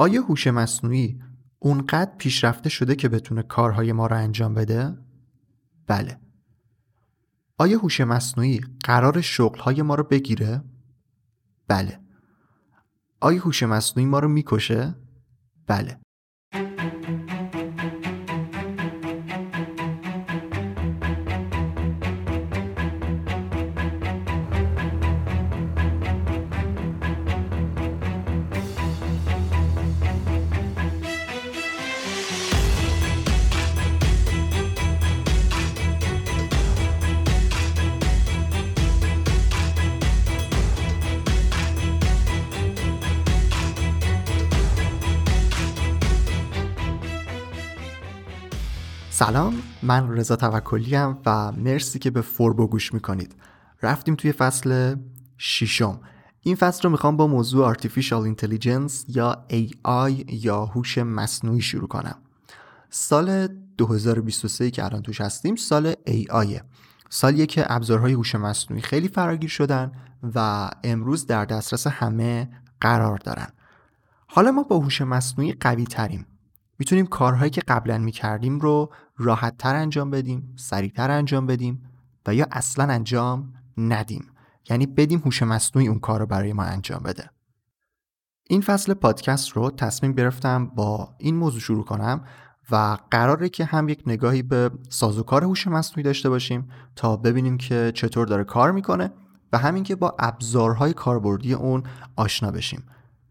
آیا هوش مصنوعی اونقدر پیشرفته شده که بتونه کارهای ما رو انجام بده؟ بله. آیا هوش مصنوعی قرار شغلهای ما رو بگیره؟ بله. آیا هوش مصنوعی ما رو می‌کشه؟ بله. من رضا توکلی و مرسی که به فوربو گوش می‌کنید. رفتیم توی فصل ششم. این فصل رو می‌خوام با موضوع Artificial Intelligence یا AI یا هوش مصنوعی شروع کنم. سال 2023 که الان توش هستیم سال AI سالیه که ابزارهای هوش مصنوعی خیلی فراگیر شدن و امروز در دسترس همه قرار دارن. حالا ما با هوش مصنوعی قوی تریم می‌تونیم کارهایی که قبلا می‌کردیم رو راحت تر انجام بدیم سریعتر انجام بدیم و یا اصلا انجام ندیم. یعنی بدیم هوش مصنوعی اون کار رو برای ما انجام بده. این فصل پادکست رو تصمیم گرفتم با این موضوع شروع کنم و قراره که هم یک نگاهی به سازوکار هوش مصنوعی داشته باشیم تا ببینیم که چطور داره کار می‌کنه و همین که با ابزارهای کاربردی اون آشنا بشیم.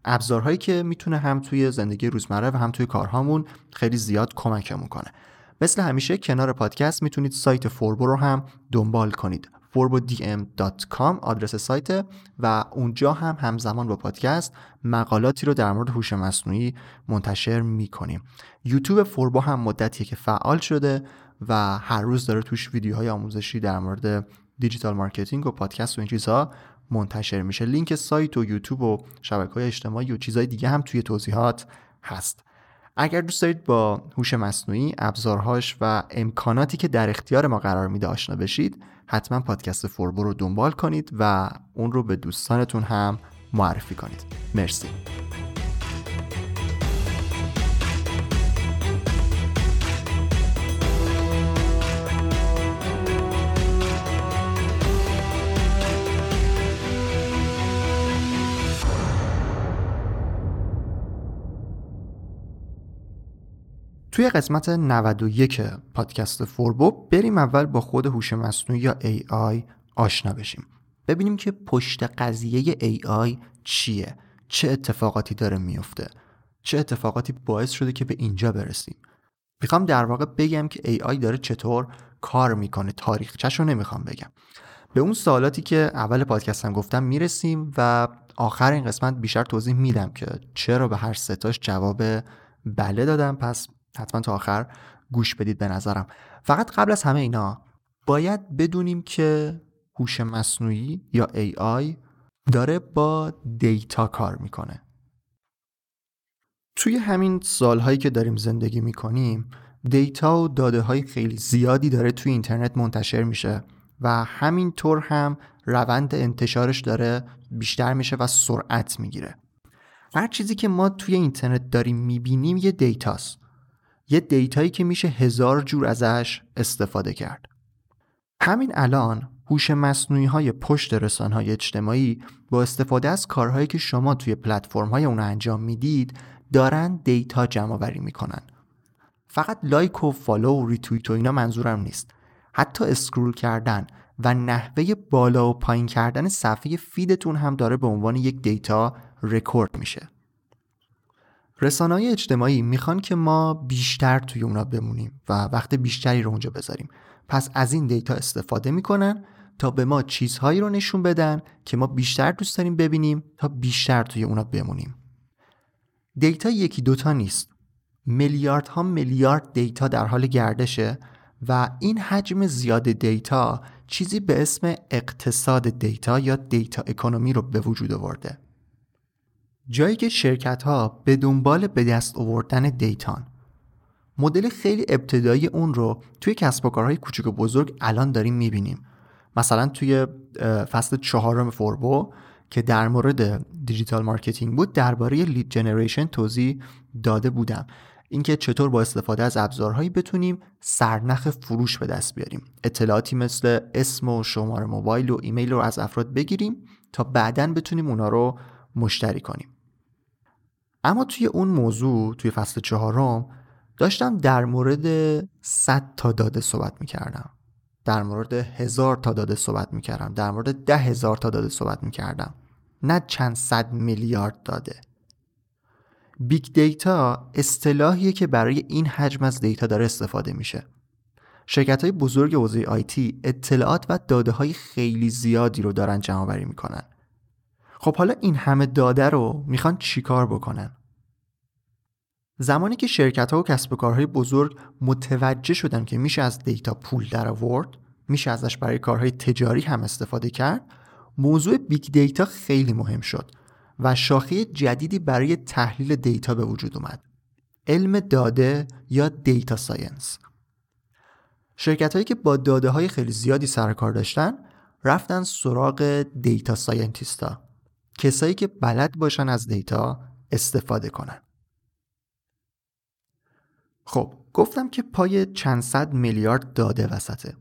ابزارهایی که می‌تونه هم توی زندگی روزمره و هم توی کارهامون خیلی زیاد کمکمون کنه. مثل همیشه کنار پادکست می‌تونید سایت فوربو رو هم دنبال کنید. forbodm.com آدرس سایت و اونجا هم همزمان با پادکست مقالاتی رو در مورد هوش مصنوعی منتشر می‌کنیم. یوتیوب فوربو هم مدتیه که فعال شده و هر روز داره توش ویدیوهای آموزشی در مورد digital marketing و پادکست و این چیزها منتشر میشه. لینک سایت و یوتیوب و شبکه های اجتماعی و چیزهای دیگه هم توی توضیحات هست. اگر دوست دارید با هوش مصنوعی ابزارهاش و امکاناتی که در اختیار ما قرار میده آشنا بشید حتما پادکست فوربو رو دنبال کنید و اون رو به دوستانتون هم معرفی کنید. مرسی. توی قسمت 91 پادکست فوربو بریم اول با خود هوش مصنوعی یا AI آشنا بشیم. ببینیم که پشت قضیه AI چیه؟ چه اتفاقاتی داره میفته؟ چه اتفاقاتی باعث شده که به اینجا برسیم؟ می‌خوام در واقع بگم که AI داره چطور کار می‌کنه. تاریخچش رو نمی‌خوام بگم. به اون سوالاتی که اول پادکستم گفتم می‌رسیم و آخر این قسمت بیشتر توضیح میدم که چرا به هر ستاش جواب بله دادم. پس حتما تا آخر گوش بدید به نظرم. فقط قبل از همه اینا باید بدونیم که هوش مصنوعی یا AI داره با دیتا کار می‌کنه. توی همین سالهایی که داریم زندگی می‌کنیم دیتا و داده های خیلی زیادی داره توی اینترنت منتشر میشه و همینطور هم روند انتشارش داره بیشتر میشه و سرعت می‌گیره. هر چیزی که ما توی اینترنت داریم می‌بینیم یه data ست. یه data یی که میشه هزار جور ازش استفاده کرد. همین الان هوش مصنوعی های پشت رسانه های اجتماعی با استفاده از کارهایی که شما توی پلتفرم های اون انجام می‌دید دارن data جمع آوری می‌کنن. فقط like و follow و ریتویت و اینا منظورم نیست. حتی scroll کردن و نحوه بالا و پایین کردن صفحه feed تون هم داره به عنوان یک data record میشه. رسانه های اجتماعی می‌خوان که ما بیشتر توی اونا بمونیم و وقت بیشتری رو اونجا بذاریم. پس از این data استفاده می‌کنن تا به ما چیزهایی رو نشون بدن که ما بیشتر دوست داریم ببینیم تا بیشتر توی اونا بمونیم. data یکی دوتا نیست. میلیاردها میلیارد data در حال گردشه و این حجم زیاد data چیزی به اسم اقتصاد data یا data economy رو به وجود آورده. جایی که شرکت ها به دنبال به دست آوردن data ن. مدل خیلی ابتدایی اون رو توی کسب و کارهای کوچک و بزرگ الان داریم می‌بینیم. مثلا توی فصل چهارم فوربو که در مورد digital marketing بود درباره lead generation توضیح داده بودم. اینکه چطور با استفاده از ابزارهایی بتونیم سرنخ فروش به دست بیاریم. اطلاعاتی مثل اسم و شماره موبایل و ایمیل رو از افراد بگیریم تا بعدا بتونیم اونا رو مشتری کنیم. اما توی اون موضوع توی فصل چهارم داشتم در مورد 100 تا داده صحبت می‌کردم. در مورد هزار تا داده صحبت می‌کردم. در مورد ده هزار تا داده صحبت می‌کردم. نه چند صد میلیارد داده. big data اصطلاحیه که برای این حجم از data داره استفاده میشه. شرکت های بزرگ حوزه IT اطلاعات و داده های خیلی زیادی رو دارن جمع آوری می‌کنن. خب حالا این همه داده رو می‌خوان چیکار بکنن؟ زمانی که شرکت ها و کسب و کارهای بزرگ متوجه شدن که میشه از data پول در آورد میشه ازش برای کارهای تجاری هم استفاده کرد موضوع big data خیلی مهم شد و شاخه جدیدی برای تحلیل data به وجود اومد. علم داده یا data science. شرکت هایی که با داده های خیلی زیادی سر کار داشتن رفتن سراغ data scientist ا. کسایی که بلد باشن از data استفاده کنن. خب گفتم که پای چند صد میلیارد داده وسطه.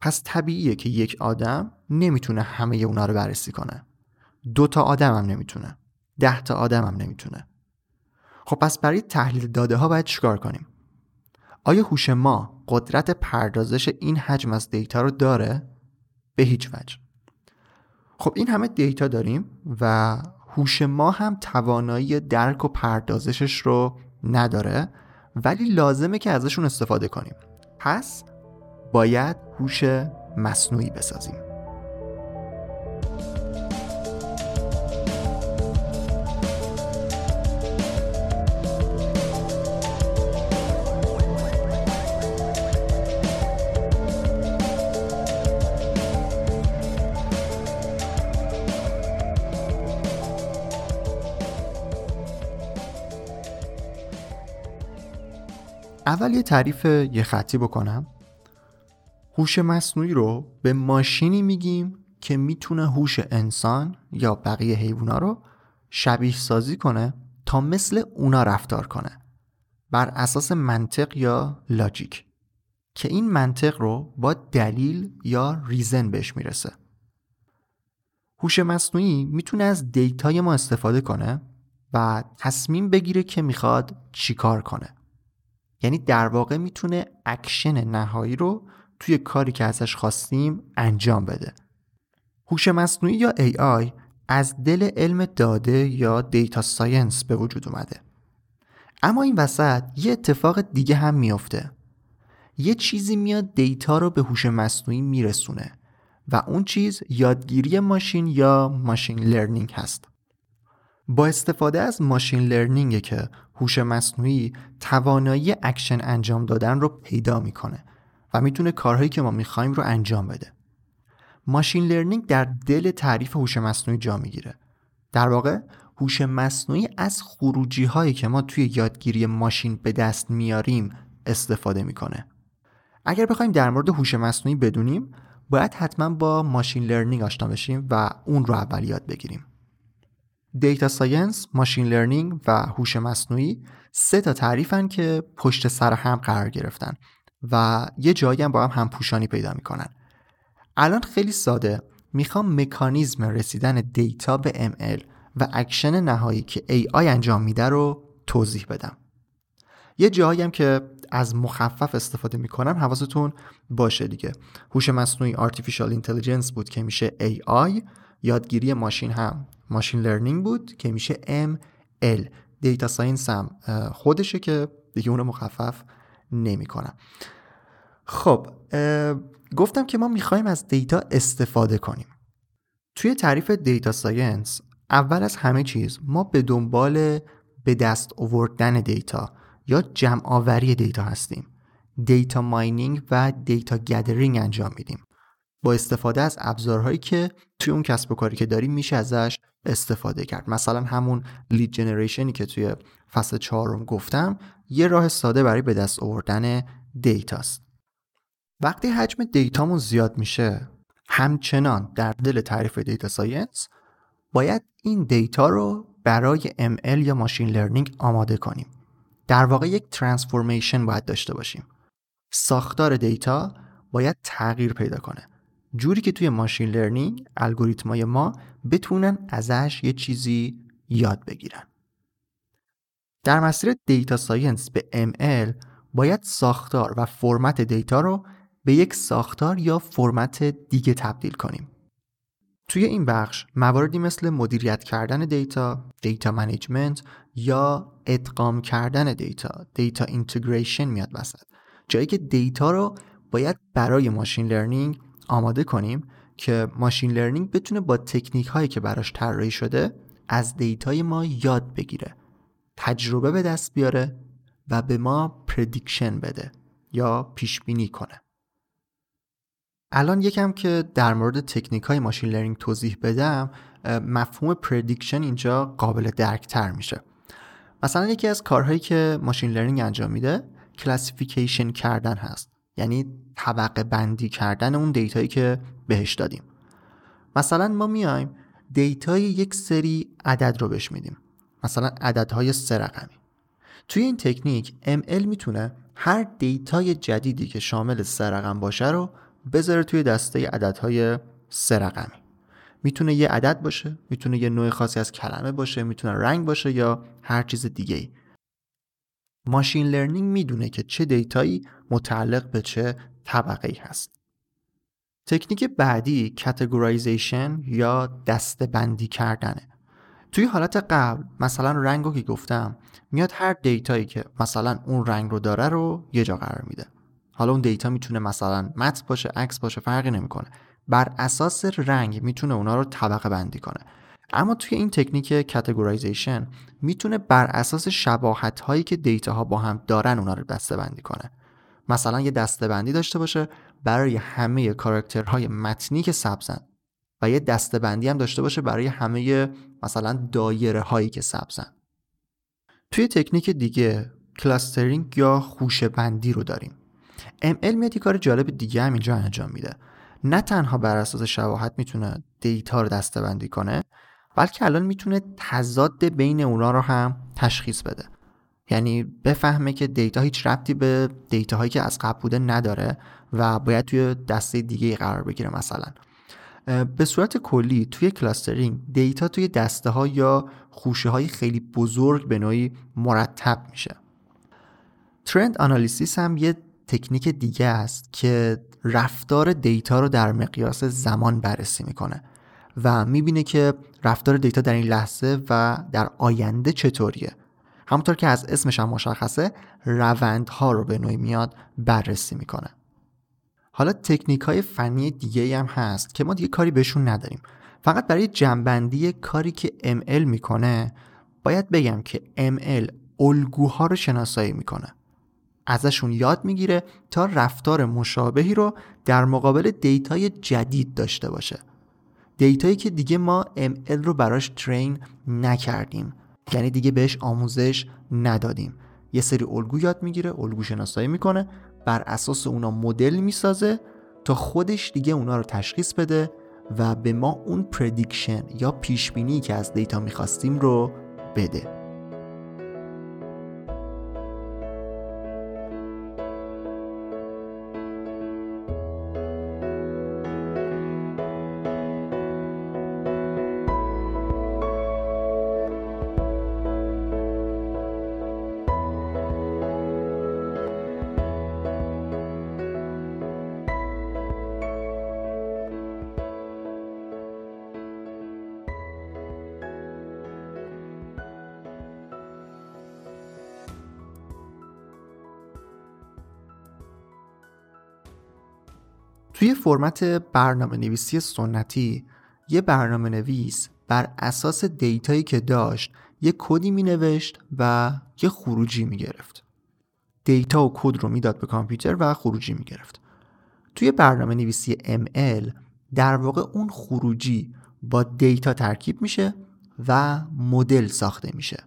پس طبیعیه که یک آدم نمی‌تونه همه اونا رو بررسی کنه. دو تا آدم هم نمی‌تونه. ده تا آدم هم نمی‌تونه. خب پس برای تحلیل داده ها باید چیکار کنیم؟ آیا هوش ما قدرت پردازش این حجم از دیتا رو داره؟ به هیچ وجه. خب این همه دیتا داریم و هوش ما هم توانایی درک و پردازشش رو نداره ولی لازمه که ازشون استفاده کنیم. پس باید هوش مصنوعی بسازیم. اول یه تعریف یه خطی بکنم. هوش مصنوعی رو به ماشینی میگیم که می‌تونه هوش انسان یا بقیه حیوونا رو شبیه سازی کنه تا مثل اونا رفتار کنه. بر اساس منطق یا logic که این منطق رو با دلیل یا reason بهش می‌رسه. هوش مصنوعی می‌تونه از data ی ما استفاده کنه و تصمیم بگیره که می‌خواد چیکار کنه. یعنی در واقع می‌تونه اکشن نهایی رو توی کاری که ازش خواستیم انجام بده. هوش مصنوعی یا AI از دل علم داده یا data science به وجود اومده. اما این وسط یه اتفاق دیگه هم میافته. یه چیزی میاد data رو به هوش مصنوعی میرسونه و اون چیز یادگیری ماشین یا machine learning هست. با استفاده از machine learning که هوش مصنوعی توانایی اکشن انجام دادن رو پیدا می‌کنه و می‌تونه کارهایی که ما می‌خوایم رو انجام بده. machine learning در دل تعریف هوش مصنوعی جا می‌گیره. در واقع هوش مصنوعی از خروجی هایی که ما توی یادگیری ماشین به دست میاریم استفاده می‌کنه. اگر بخوایم در مورد هوش مصنوعی بدونیم باید حتما با machine learning آشنا بشیم و اون رو اول یاد بگیریم. data science، machine learning و هوش مصنوعی سه تا تعریفن که پشت سر هم قرار گرفتن و یه جایی هم با هم همپوشانی پیدا می‌کنن. الان خیلی ساده می‌خوام مکانیزم رسیدن data به ML و اکشن نهایی که AI انجام میده رو توضیح بدم. یه جایی هم که از مخفف استفاده می‌کنم حواستون باشه دیگه هوش مصنوعی Artificial Intelligence بود که میشه AI یادگیری ماشین هم machine learning بود که میشه ML data science هم خودشه که دیگه اونو مخفف نمی‌کنم. خب گفتم که ما می‌خوایم از data استفاده کنیم. توی تعریف data science اول از همه چیز ما به دنبال به دست آوردن data یا جمع آوری data هستیم. data mining و data gathering انجام میدیم. با استفاده از ابزارهایی که توی اون کسب و کاری که داریم میشه ازش استفاده کرد. مثلا همون lead generation ی که توی فصل چهارم گفتم یه راه ساده برای به دست آوردن دیتاست وقتی حجم دیتامون زیاد میشه همچنان در دل تعریف data science باید این دیتا رو برای ML یا machine learning آماده کنیم. در واقع یک transformation باید داشته باشیم. ساختار دیتا باید تغییر پیدا کنه. جوری که توی machine learning الگوریتمای ما بتونن ازش یه چیزی یاد بگیرن در مسیر data science به ML باید ساختار و فرمت دیتا رو به یک ساختار یا فرمت دیگه تبدیل کنیم توی این بخش مواردی مثل مدیریت کردن دیتا، data management یا ادغام کردن دیتا، data integration میاد وسط. جایی که دیتا رو باید برای machine learning آماده کنیم که machine learning بتونه با تکنیک هایی که براش طراحی شده از دیتای ما یاد بگیره تجربه به دست بیاره و به ما prediction بده یا پیش بینی کنه. الان یکم که در مورد تکنیک های machine learning توضیح بدم مفهوم prediction اینجا قابل درک تر میشه. مثلا یکی از کارهایی که machine learning انجام میده classification کردن هست. یعنی طبقه بندی کردن اون دیتایی که بهش دادیم. مثلا ما میایم دیتای یک سری عدد رو بهش میدیم. مثلا عددهای سه رقمی. توی این تکنیک ML می‌تونه هر دیتای جدیدی که شامل سه رقم باشه رو بذاره توی دسته عددهای سه رقمی. می‌تونه یه عدد باشه می‌تونه یه نوع خاصی از کلمه باشه می‌تونه رنگ باشه یا هر چیز دیگه ای machine learning می‌دونه که چه دیتایی متعلق به چه طبقه ای هست. تکنیک بعدی categorization یا دسته بندی کردنه. توی حالت قبل مثلا رنگ رو که گفتم میاد هر دیتایی که مثلا اون رنگ رو داره رو یه جا قرار میده. حالا اون دیتا می‌تونه مثلا متن باشه عکس باشه فرقی نمی‌کنه. بر اساس رنگ می‌تونه اونا رو طبقه بندی کنه. اما توی این تکنیک categorization می‌تونه بر اساس شباهت هایی که دیتا ها با هم دارن اونا رو دسته بندی کنه. مثلا یه دسته بندی داشته باشه برای همه کاراکترهای متنی که سبزن و یه دسته بندی هم داشته باشه برای همه مثلا دایره هایی که سبزن توی تکنیک دیگه clustering یا خوشه بندی رو داریم. ML میاد کار جالب دیگه هم اینجا انجام میده. نه تنها بر اساس شواهد می‌تونه دیتا رو دسته بندی کنه بلکه الان می‌تونه تضاد بین اونا رو هم تشخیص بده. یعنی بفهمه که دیتا هیچ ربطی به دیتا هایی که از قبل بوده نداره و باید توی دسته دیگه قرار بگیره مثلا. به صورت کلی توی clustering دیتا توی دسته ها یا خوشه های خیلی بزرگ به نوعی مرتب میشه. ترند آنالیسیس هم یه تکنیک دیگه است که رفتار دیتا رو در مقیاس زمان بررسی می‌کنه و می‌بینه که رفتار دیتا در این لحظه و در آینده چطوریه؟ همونطور که از اسمش هم مشخصه روندها رو به نوعی میاد بررسی می‌کنه. حالا تکنیک های فنی دیگه هم هست که ما دیگه کاری بهشون نداریم. فقط برای جنبندی کاری که ML می‌کنه باید بگم که ML الگوها رو شناسایی می‌کنه. ازشون یاد می‌گیره تا رفتار مشابهی رو در مقابل دیتای جدید داشته باشه. دیتایی که دیگه ما ML رو براش train نکردیم. یعنی دیگه بهش آموزش ندادیم. یه سری الگو یاد می‌گیره الگو شناسایی می‌کنه بر اساس اونا مدل می‌سازه تا خودش دیگه اونا رو تشخیص بده و به ما اون پردیکشن یا پیشبینی که از دیتا می‌خواستیم رو بده. توی فرمت برنامه نویسی سنتی یه برنامه نویس بر اساس دیتایی که داشت یه کدی می نوشت و یه خروجی می گرفت دیتا و کد رو می‌داد به کامپیوتر و خروجی می گرفت توی برنامه نویسی ML در واقع اون خروجی با دیتا ترکیب میشه و مدل ساخته میشه.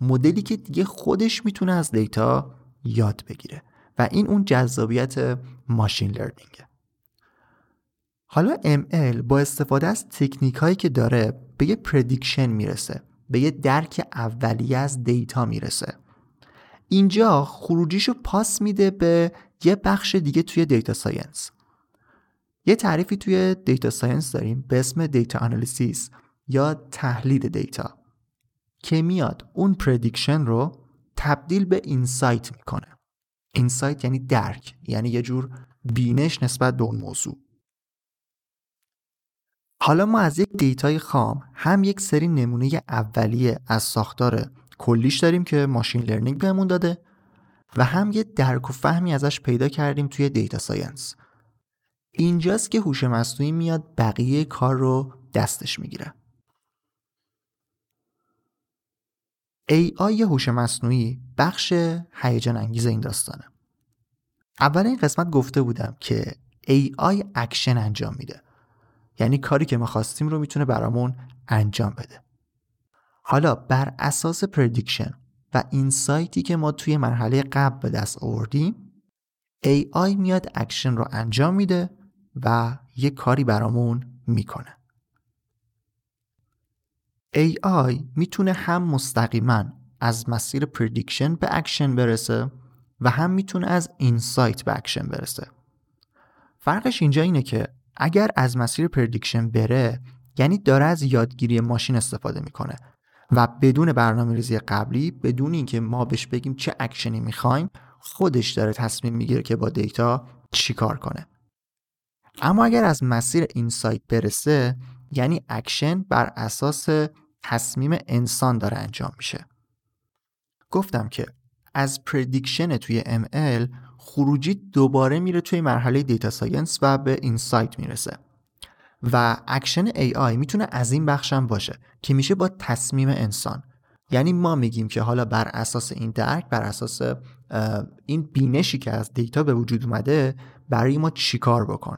مدلی که دیگه خودش می‌تونه از دیتا یاد بگیره و این اون جذابیت machine learning ه حالا ML با استفاده از تکنیک هایی که داره به یه prediction می‌رسه به یه درک اولیه از دیتا می‌رسه. اینجا خروجیشو پاس میده به یه بخش دیگه توی data science یه تعریفی توی data science داریم به اسم data analysis یا تحلیل دیتا که میاد اون prediction رو تبدیل به insight می‌کنه. insight یعنی درک یعنی یه جور بینش نسبت به اون موضوع. حالا ما از یک دیتای خام هم یک سری نمونه اولیه از ساختار کلیش داریم که machine learning بهمون داده و هم یه درک و فهمی ازش پیدا کردیم توی data science. اینجاست که هوش مصنوعی میاد بقیه کار رو دستش می‌گیره. AI هوش مصنوعی بخش هیجان انگیز این داستانه. اول این قسمت گفته بودم که AI action انجام میده. یعنی کاری که ما خواستیم رو می‌تونه برامون انجام بده. حالا بر اساس prediction و insight ی که ما توی مرحله قبل به دست آوردیم AI میاد اکشن رو انجام میده و یه کاری برامون می‌کنه. AI می‌تونه هم مستقیما از مسیر prediction به اکشن برسه و هم می‌تونه از insight به اکشن برسه. فرقش اینجا اینه که اگر از مسیر prediction بره یعنی داره از یادگیری ماشین استفاده می‌کنه و بدون برنامه ریزی قبلی بدون اینکه ما بهش بگیم چه اکشنی می‌خوایم خودش داره تصمیم می‌گیره که با data چیکار کنه. اما اگر از مسیر insight برسه یعنی اکشن بر اساس تصمیم انسان داره انجام میشه. گفتم که از prediction توی ML خروجی دوباره میره توی مرحله data science و به insight می‌رسه. و action AI می‌تونه از این بخشم باشه که میشه با تصمیم انسان. یعنی ما میگیم که حالا بر اساس این درک بر اساس این بینشی که از data به وجود اومده برای ما چیکار بکن؟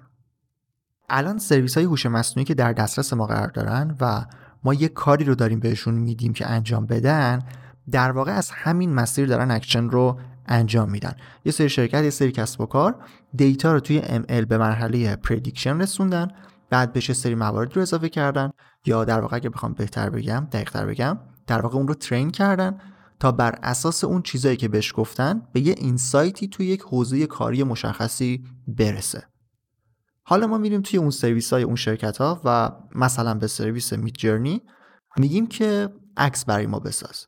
الان سرویس های هوش مصنوعی که در دسترس ما قرار دارن و ما یه کاری رو داریم بهشون میدیم که انجام بدن در واقع از همین مسیر دارن اکشن رو انجام میدن. یه سری شرکت یه سری کسب و کار data رو توی ML به مرحله prediction رسوندن بعد بهش یه سری موارد رو اضافه کردن یا در واقع اگه بخوام بهتر بگم دقیقتر بگم در واقع اون رو train کردن تا بر اساس اون چیزایی که بهش گفتن به یه insight ی توی یک حوزه کاری مشخصی برسه. حالا ما میریم توی اون سرویس های اون شرکت ها و مثلا به سرویس Midjourney میگیم که عکس برای ما بساز.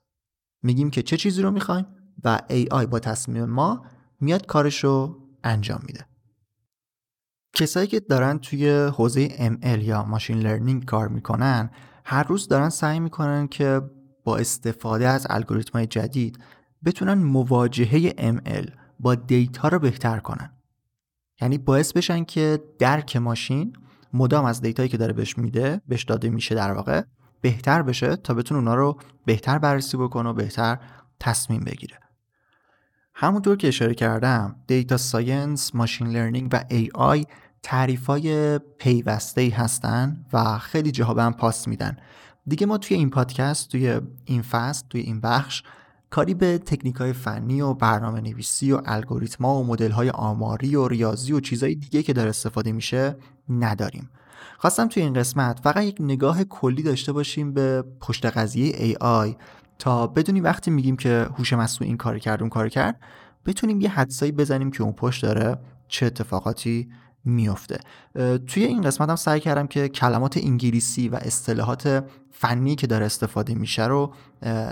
میگیم که چه چیزی رو می‌خوایم؟ و AI با تصمیم ما میاد کارش رو انجام میده. کسایی که دارن توی حوزه ML یا machine learning کار می‌کنن هر روز دارن سعی می‌کنن که با استفاده از الگوریتم جدید بتونن مواجهه ML با data رو بهتر کنن. یعنی باعث بشن که درک ماشین مدام از data یی که داره بهش میده بهش داده میشه در واقع بهتر بشه تا بتونه اونا رو بهتر بررسی بکنه و بهتر تصمیم بگیره. همونطور که اشاره کردم data science، machine learning و AI تعریف های پیوسته ای هستن و خیلی جاها به هم پاس میدن. دیگه ما توی این پادکست توی این فصل توی این بخش کاری به تکنیک های فنی و برنامه نویسی و الگوریتما و مدل های آماری و ریاضی و چیزهای دیگه که داره استفاده میشه نداریم. خواستم توی این قسمت فقط یک نگاه کلی داشته باشیم به پشت قضیه AI تا بدونیم وقتی میگیم که هوش مصنوعی این کار کرد اون کار کرد بتونیم یه حدسایی بزنیم که اون پشت داره چه اتفاقاتی میفته. توی این قسمت هم سعی کردم که کلمات انگلیسی و اصطلاحات فنی که داره استفاده میشه رو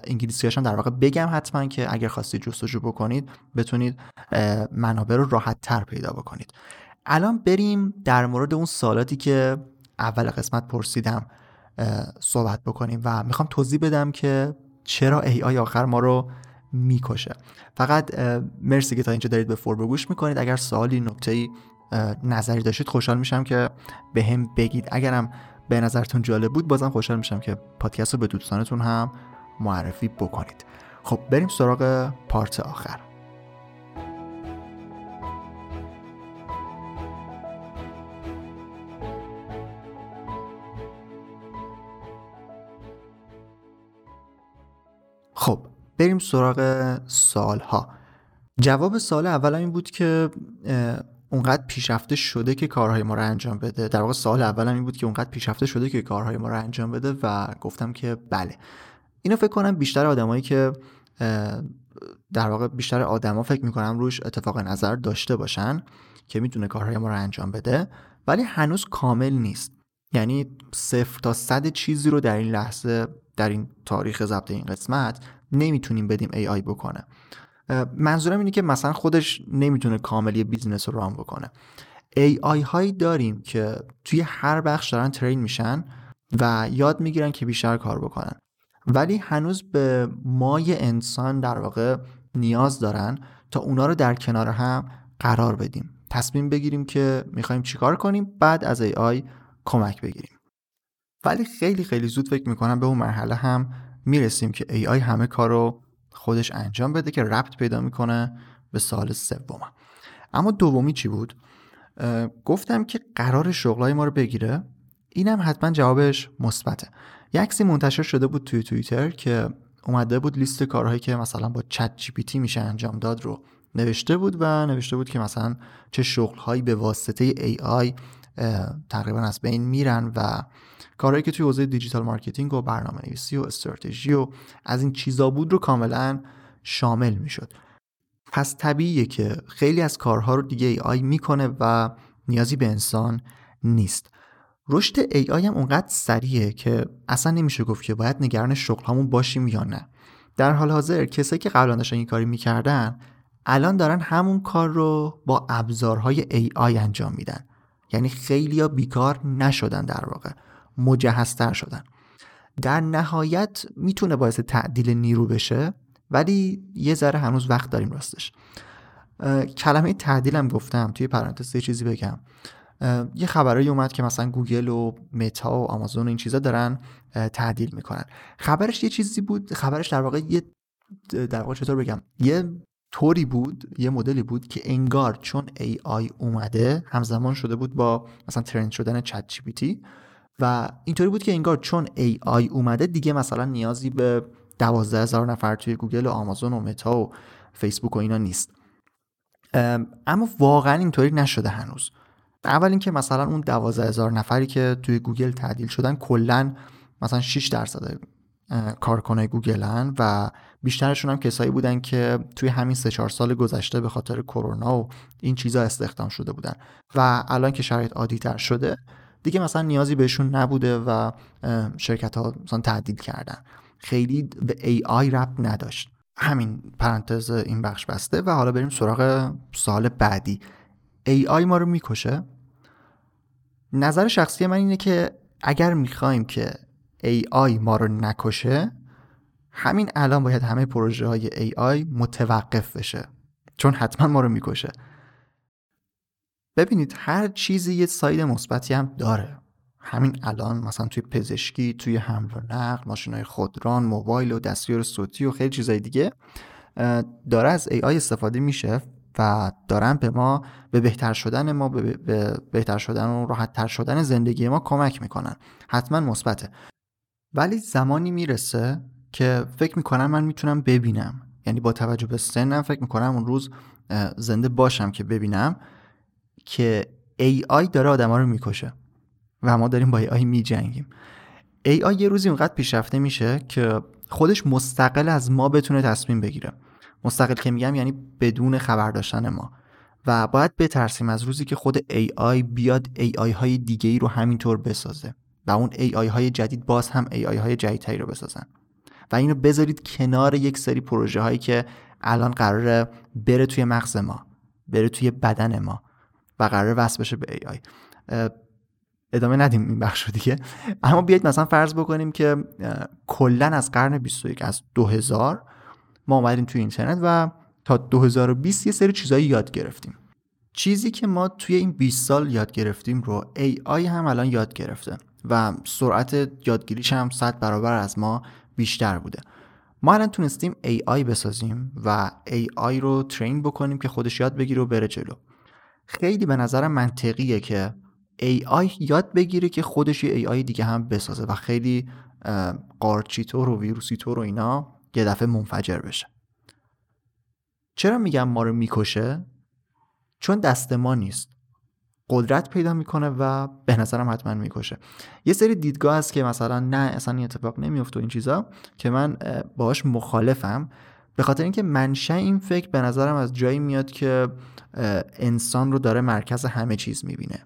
انگلیسی هاشم در واقع بگم حتما که اگر خواستید جستجو بکنید بتونید منابع رو راحت تر پیدا بکنید. الان بریم در مورد اون سوالاتی که اول قسمت پرسیدم صحبت بکنیم و می‌خوام توضیح بدم که چرا ای آی آخر ما رو می‌کشه. فقط مرسی که تا اینجا دارید به فور گوش می‌کنید. اگر سوالی نکته نظری داشتید خوشحال میشم که به هم بگید. اگرم به نظرتون جالب بود بازم خوشحال میشم که پادکست رو به دوستانتون هم معرفی بکنید. خب بریم سراغ پارت آخر. خب بریم سراغ سال ها جواب سال اول این بود که اونقدر پیشرفته شده که کارهای ما رو انجام بده. در واقع سوال اولم این بود که اونقدر پیشرفته شده که کارهای ما رو انجام بده و گفتم که بله. اینو فکر کنم بیشتر آدمایی که در واقع بیشتر آدما فکر می‌کنم روش اتفاق نظر داشته باشن که می‌تونه کارهای ما رو انجام بده ولی هنوز کامل نیست. یعنی صفر تا صد چیزی رو در این لحظه در این تاریخ ضبط این قسمت نمی‌تونیم بدیم AI بکنه. منظورم اینه که مثلا خودش نمی‌تونه کامل یه business رو run بکنه. AI هایی داریم که توی هر بخش دارن train میشن و یاد می‌گیرن که بیشتر کار بکنن. ولی هنوز به مای انسان در واقع نیاز دارن تا اونا رو در کنار هم قرار بدیم. تصمیم بگیریم که می‌خوایم چیکار کنیم بعد از AI کمک بگیریم. ولی خیلی خیلی زود فکر می‌کنم به اون مرحله هم می‌رسیم که AI همه کار رو خودش انجام بده که ربط پیدا می‌کنه به سال سوم. اما دومی چی بود؟ گفتم که قرار شغلای ما رو بگیره. اینم حتما جوابش مثبته. یک منتشر شده بود توی توییتر که اومده بود لیست کارهایی که مثلا با چت جی پی تی میشه انجام داد رو نوشته بود و نوشته بود که مثلا چه شغلهایی به واسطه AI تقریبا از بین میرن و کارهایی که توی حوزه digital marketing و برنامه نویسی و استراتژی و از این چیزا بود رو کاملا شامل می‌شد. پس طبیعیه که خیلی از کارها رو دیگه AI می‌کنه و نیازی به انسان نیست. رشد AI هم اونقدر سریعه که اصلا نمیشه گفت که باید نگران شغلمون باشیم یا نه. در حال حاضر کسایی که قبلا داشتن این کاری می‌کردن الان دارن همون کار رو با ابزارهای ای آی انجام میدن. یعنی خیلی بیکار نشدن در واقع. مجهزتر شدن. در نهایت می‌تونه باعث تعدیل نیرو بشه ولی یه ذره هنوز وقت داریم راستش. کلمه تعدیل هم گفتم توی پرانتز یه چیزی بگم. یه خبرایی اومد که مثلا گوگل و متا و آمازون و این چیزا دارن تعدیل می‌کنن. خبرش یه چیزی بود خبرش در واقع یه در واقع چطور بگم یه طوری بود یه مدلی بود که انگار چون AI اومده همزمان شده بود با مثلا trend شدن Chat G و اینطوری بود که انگار چون AI اومده دیگه مثلا نیازی به دوازده هزار نفر توی گوگل و آمازون و متا و فیسبوک و اینا نیست. اما واقعا اینطوری نشده هنوز. اول اینکه مثلا اون دوازده هزار نفری که توی گوگل تعدیل شدن کلا مثلا 6 درصد کارکنای گوگلن و بیشترشون هم کسایی بودن که توی همین سه چهار سال گذشته به خاطر کرونا و این چیزا استخدام شده بودن. و الان که شرایط عادی تر شده دیگه مثلا نیازی بهشون نبوده و شرکت ها مثلا تعدیل کردن. خیلی به ای آی رب نداشت. همین پرانتز این بخش بسته و حالا بریم سراغ سال بعدی. ای آی ما رو می‌کشه؟ نظر شخصی من اینه که اگر می‌خوایم که AI ما رو نکشه همین الان باید همه پروژه های AI متوقف بشه. چون حتما ما رو می‌کشه. ببینید هر چیزی یه ساید مثبتی هم داره. همین الان مثلا توی پزشکی توی حمل و نقل ماشین های خودران موبایل و دستیار صوتی و خیلی چیزای دیگه داره از AI استفاده میشه و دارن به ما به بهتر شدن ما به بهتر شدن و راحت تر شدن زندگی ما کمک می‌کنن. حتما مثبته. ولی زمانی می‌رسه که فکر می‌کنم من می‌تونم ببینم. یعنی با توجه به سنم فکر می‌کنم اون روز زنده باشم که ببینم که AI داره آدما رو می‌کشه و ما داریم با AI میجنگیم. AI یه روزی اونقدر پیشرفته میشه که خودش مستقل از ما بتونه تصمیم بگیره. مستقل که میگم یعنی بدون خبر داشتن ما. و باید بترسیم از روزی که خود AI بیاد AI های دیگه ای رو همینطور بسازه. و اون AI های جدید باز هم AI های جدیدتری رو بسازن. و اینو بذارید کنار یک سری پروژه هایی که الان قراره بره توی مغز ما بره توی بدن ما و قراره وصل بشه به AI ادامه ندیم این بخش رو دیگه. اما بیایید مثلا فرض بکنیم که کلا از قرن 21 از 2000 ما اومدیم توی اینترنت و تا 2020 یه سری چیزایی یاد گرفتیم. چیزی که ما توی این 20 سال یاد گرفتیم رو AI هم الان یاد گرفته. و سرعت یادگیریش هم 100 برابر از ما بیشتر بوده. ما الان تونستیم AI بسازیم و AI رو ترین بکنیم که خودش یاد بگیره و بره جلو. خیلی به نظرم منطقیه که AI یاد بگیره که خودش یه AI دیگه هم بسازه و خیلی قارچیتور و ویروسیتور و اینا یه دفعه منفجر بشه. چرا میگم ما رو می‌کشه؟ چون دست ما نیست. قدرت پیدا می‌کنه و به نظرم حتما می‌کشه. یه سری دیدگاه هست که مثلا نه اصلا این اتفاق نمیفته این چیزا که من باهاش مخالفم. به خاطر اینکه منشأ این فکر به نظرم از جایی میاد که انسان رو داره مرکز همه چیز می‌بینه.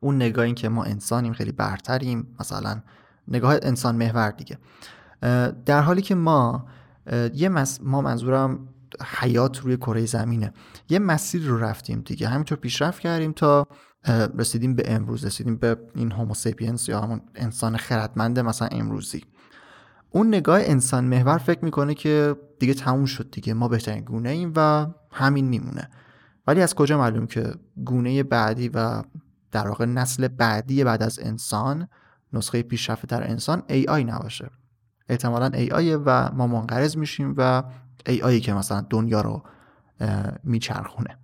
اون نگاه این که ما انسانیم خیلی برتریم مثلا نگاه انسان محور دیگه. در حالی که ما یه ما منظورم حیات روی کره زمینه. یه مسیر رو رفتیم دیگه. همینطور پیشرفت کردیم تا رسیدیم به امروز. رسیدیم به این هوموسیپینس یا همون انسان خردمند مثلا امروزی. اون نگاه انسان محور فکر می‌کنه که دیگه تموم شد دیگه. ما بهترین گونه ایم و همین میمونه. ولی از کجا معلوم که گونه بعدی و در واقع نسل بعدی بعد از انسان نسخه پیشرفته در انسان AI نباشه. احتمالا AI و ما منقرض میشیم و AI که مثلا دنیا رو میچرخونه.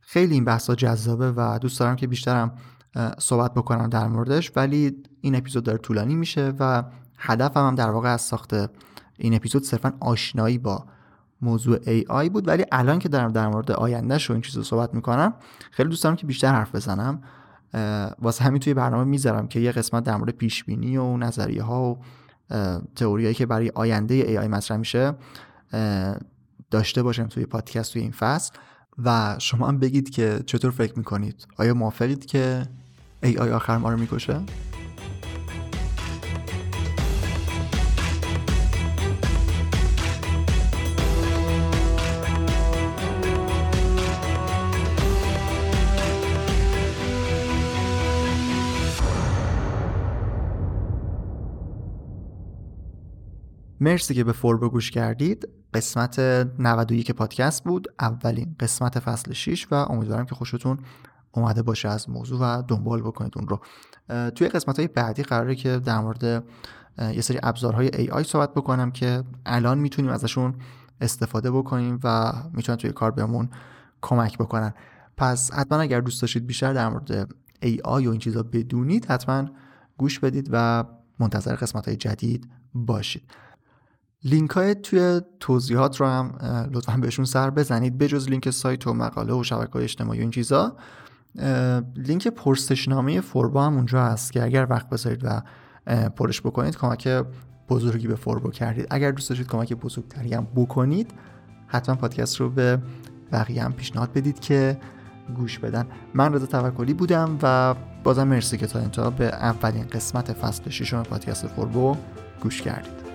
خیلی این بحثا جذابه و دوست دارم که بیشترم صحبت بکنم در موردش ولی این اپیزود داره طولانی میشه و هدفم هم در واقع از ساخت این اپیزود صرفا آشنایی با موضوع AI بود. ولی الان که دارم در مورد آیندهش و این چیزو صحبت می‌کنم خیلی دوست دارم که بیشتر حرف بزنم. واسه همین توی برنامه می‌ذارم که یه قسمت در مورد پیش بینی و نظریه ها و تئوریایی که برای آینده AI مطرح میشه داشته باشم توی پادکست توی این فصل و شما هم بگید که چطور فکر می‌کنید آیا موافقید که AI آخر ما رو می‌کشه؟ مرسی که به فوربو گوش کردید. قسمت 91 پادکست بود. اولین قسمت فصل 6 و امیدوارم که خوشتون اومده باشه از موضوع و دنبال بکنید اون رو. توی قسمت های بعدی قراره که در مورد یه سری ابزارهای AI صحبت بکنم که الان می‌تونیم ازشون استفاده بکنیم و می‌تونن توی کار بهمون کمک بکنن. پس حتما اگر دوست داشتید بیشتر در مورد AI و این چیزا بدونید حتما گوش بدید و منتظر قسمت های جدید باشید. لینک های توی توضیحات رو هم لطفا بهشون سر بزنید. بجز لینک سایت و مقاله و شبکه های اجتماعی و این چیزا لینک پرسشنامه فوربا هم اونجا هست که اگر وقت بذارید و پرش بکنید کمک بزرگی به فوربا کردید. اگر دوست داشتید کمک بزرگتری هم بکنید حتما پادکست رو به بقیه هم پیشنهاد بدید که گوش بدن. من رضا توکلی بودم و بازم مرسی که تا انتها به اولین قسمت فصل ششم پادکست فوربو گوش کردید.